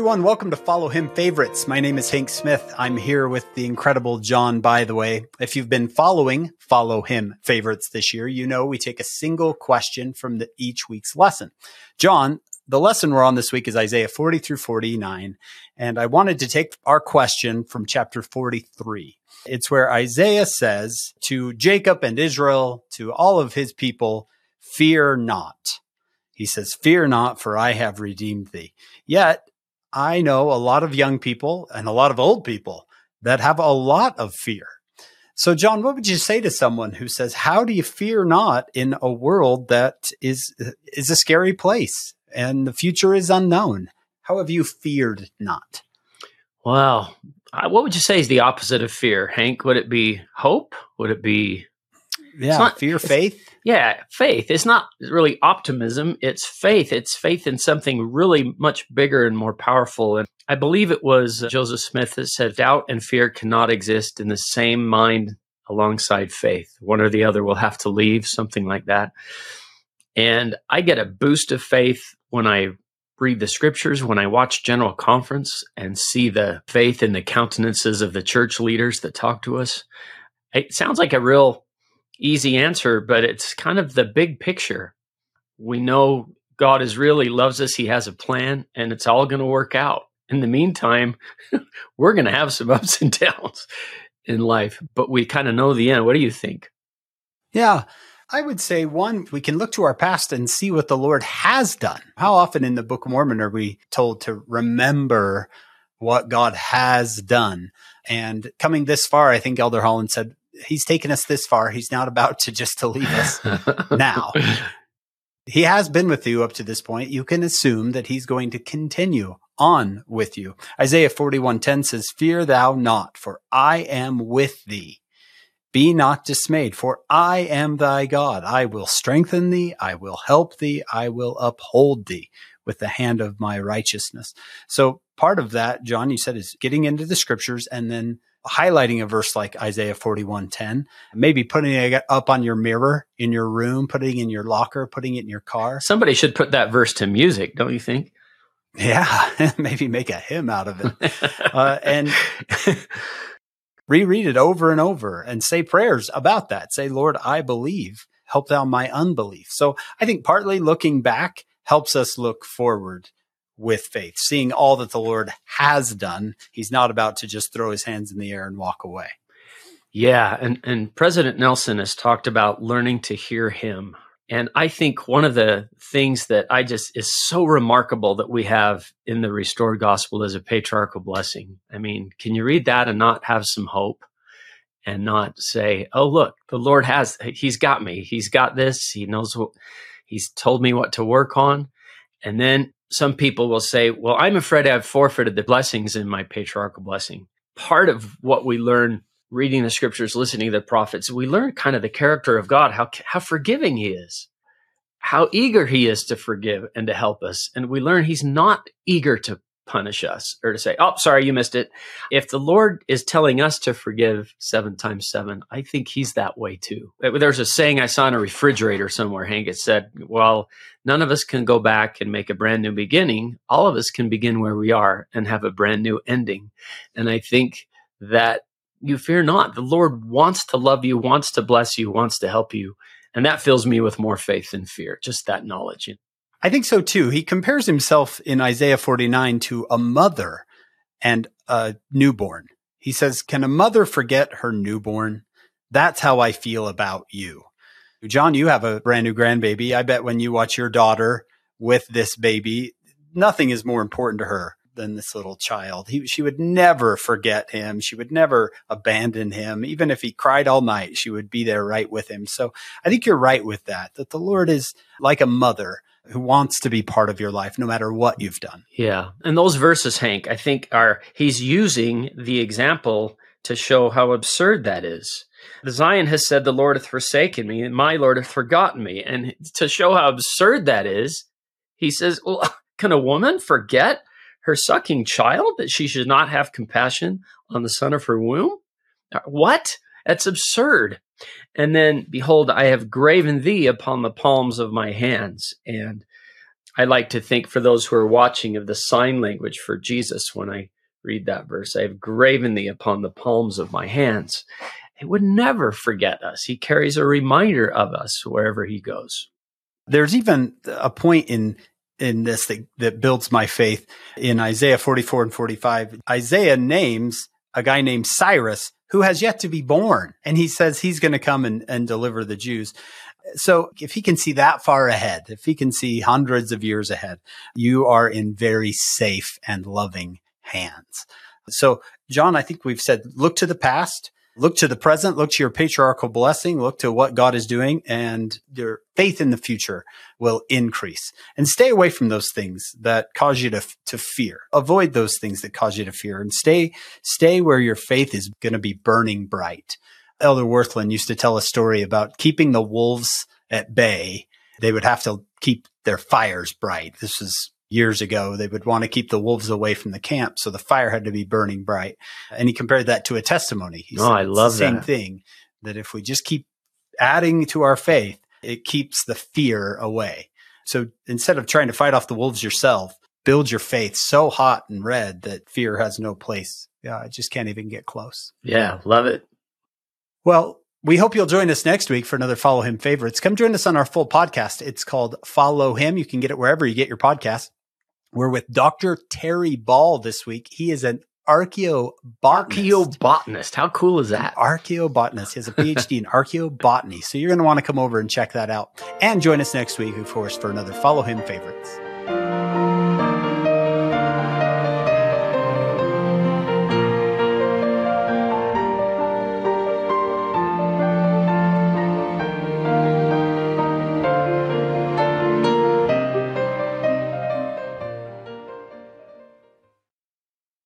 everyone. Welcome to Follow Him Favorites. My name is Hank Smith. I'm here with the incredible John Bytheway. If you've been following Follow Him Favorites this year, you know we take a single question from the, each week's lesson. John, the lesson we're on this week is Isaiah 40 through 49. And I wanted to take our question from chapter 43. It's where Isaiah says to Jacob and Israel, to all of his people, fear not. He says, fear not, for I have redeemed thee. Yet I know a lot of young people and a lot of old people that have a lot of fear. So, John, what would you say to someone who says, "How do you fear not in a world that is is a scary place and the future is unknown? How have you feared not?" Well, what would you say is the opposite of fear, Hank? Would it be hope? Would it be yeah, it's not, fear, faith? Yeah, faith. It's not really optimism, it's faith. It's faith in something really much bigger and more powerful. And I believe it was uh, Joseph Smith that said, Doubt and fear cannot exist in the same mind alongside faith. One or the other will have to leave, something like that. And I get a boost of faith when I read the scriptures, when I watch General Conference and see the faith in the countenances of the church leaders that talk to us. It sounds like a real easy answer, but it's kind of the big picture. We know God is really loves us. He has a plan and it's all going to work out. In the meantime, we're going to have some ups and downs in life, but we kind of know the end. What do you think? Yeah. I would say one, we can look to our past and see what the Lord has done. How often in the Book of Mormon are we told to remember what God has done? And coming this far, I think Elder Holland said, he's taken us this far. He's not about to just to leave us now. He has been with you up to this point. You can assume that he's going to continue on with you. Isaiah 41:10 says, "Fear thou not, for I am with thee. Be not dismayed, for I am thy God. I will strengthen thee, I will help thee, I will uphold thee with the hand of my righteousness." So part of that, John, you said is getting into the scriptures and then highlighting a verse like Isaiah 41:10, maybe putting it up on your mirror in your room, putting it in your locker, putting it in your car. Somebody should put that verse to music, don't you think? Yeah, maybe make a hymn out of it. uh, and reread it over and over and say prayers about that. Say, Lord, I believe. Help thou my unbelief. So I think partly looking back helps us look forward with faith, seeing all that the Lord has done. He's not about to just throw his hands in the air and walk away. Yeah, and and President Nelson has talked about learning to hear him. And I think one of the things that I just is so remarkable that we have in the restored gospel is a patriarchal blessing. I mean, can you read that and not have some hope and not say, "Oh, look, the Lord has he's got me. He's got this. He knows what he's told me what to work on." And then some people will say, well, I'm afraid I've forfeited the blessings in my patriarchal blessing. Part of what we learn reading the scriptures, listening to the prophets, we learn kind of the character of God, how, how forgiving he is, how eager he is to forgive and to help us. And we learn he's not eager to punish us or to say, oh, sorry, you missed it. If the Lord is telling us to forgive seven times seven, I think he's that way too. There's a saying I saw in a refrigerator somewhere, Hank. It said, well, none of us can go back and make a brand new beginning. All of us can begin where we are and have a brand new ending. And I think that you fear not. The Lord wants to love you, wants to bless you, wants to help you. And that fills me with more faith than fear, just that knowledge. I think so too. He compares himself in Isaiah 49 to a mother and a newborn. He says, Can a mother forget her newborn? That's how I feel about you. John, you have a brand new grandbaby. I bet when you watch your daughter with this baby, nothing is more important to her than this little child. He, she would never forget him. She would never abandon him. Even if he cried all night, she would be there right with him. So I think you're right with that, that the Lord is like a mother who wants to be part of your life no matter what you've done. Yeah. And those verses, Hank, I think are, he's using the example to show how absurd that is. The Zion has said, The Lord hath forsaken me, and my Lord hath forgotten me. And to show how absurd that is, he says, Well, can a woman forget her sucking child that she should not have compassion on the son of her womb? Uh, what? That's absurd. And then, behold, I have graven thee upon the palms of my hands. And I like to think for those who are watching of the sign language for Jesus when I read that verse. I have graven thee upon the palms of my hands. He would never forget us. He carries a reminder of us wherever he goes. There's even a point in in this that, that builds my faith in Isaiah 44 and 45. Isaiah names a guy named Cyrus who has yet to be born. And he says he's going to come and, and deliver the Jews. So if he can see that far ahead, if he can see hundreds of years ahead, you are in very safe and loving hands. So, John, I think we've said look to the past, look to the present, look to your patriarchal blessing, look to what God is doing, and your faith in the future will increase. And stay away from those things that cause you to, to fear. Avoid those things that cause you to fear and stay, stay where your faith is going to be burning bright. Elder Wirthlin used to tell a story about keeping the wolves at bay. They would have to keep their fires bright. This was years ago. They would want to keep the wolves away from the camp. So the fire had to be burning bright. And he compared that to a testimony. He oh, I love the same that. thing that if we just keep adding to our faith, it keeps the fear away. So instead of trying to fight off the wolves yourself, build your faith so hot and red that fear has no place. Yeah, I just can't even get close. Yeah, love it. Well, we hope you'll join us next week for another Follow Him favorites. Come join us on our full podcast. It's called Follow Him. You can get it wherever you get your podcast. We're with Dr. Terry Ball this week. He is an archaeobotanist. Archaeobotanist. How cool is that? Archaeobotanist. He has a PhD in archaeobotany. So you're going to want to come over and check that out. And join us next week, of course, for another Follow Him favorites.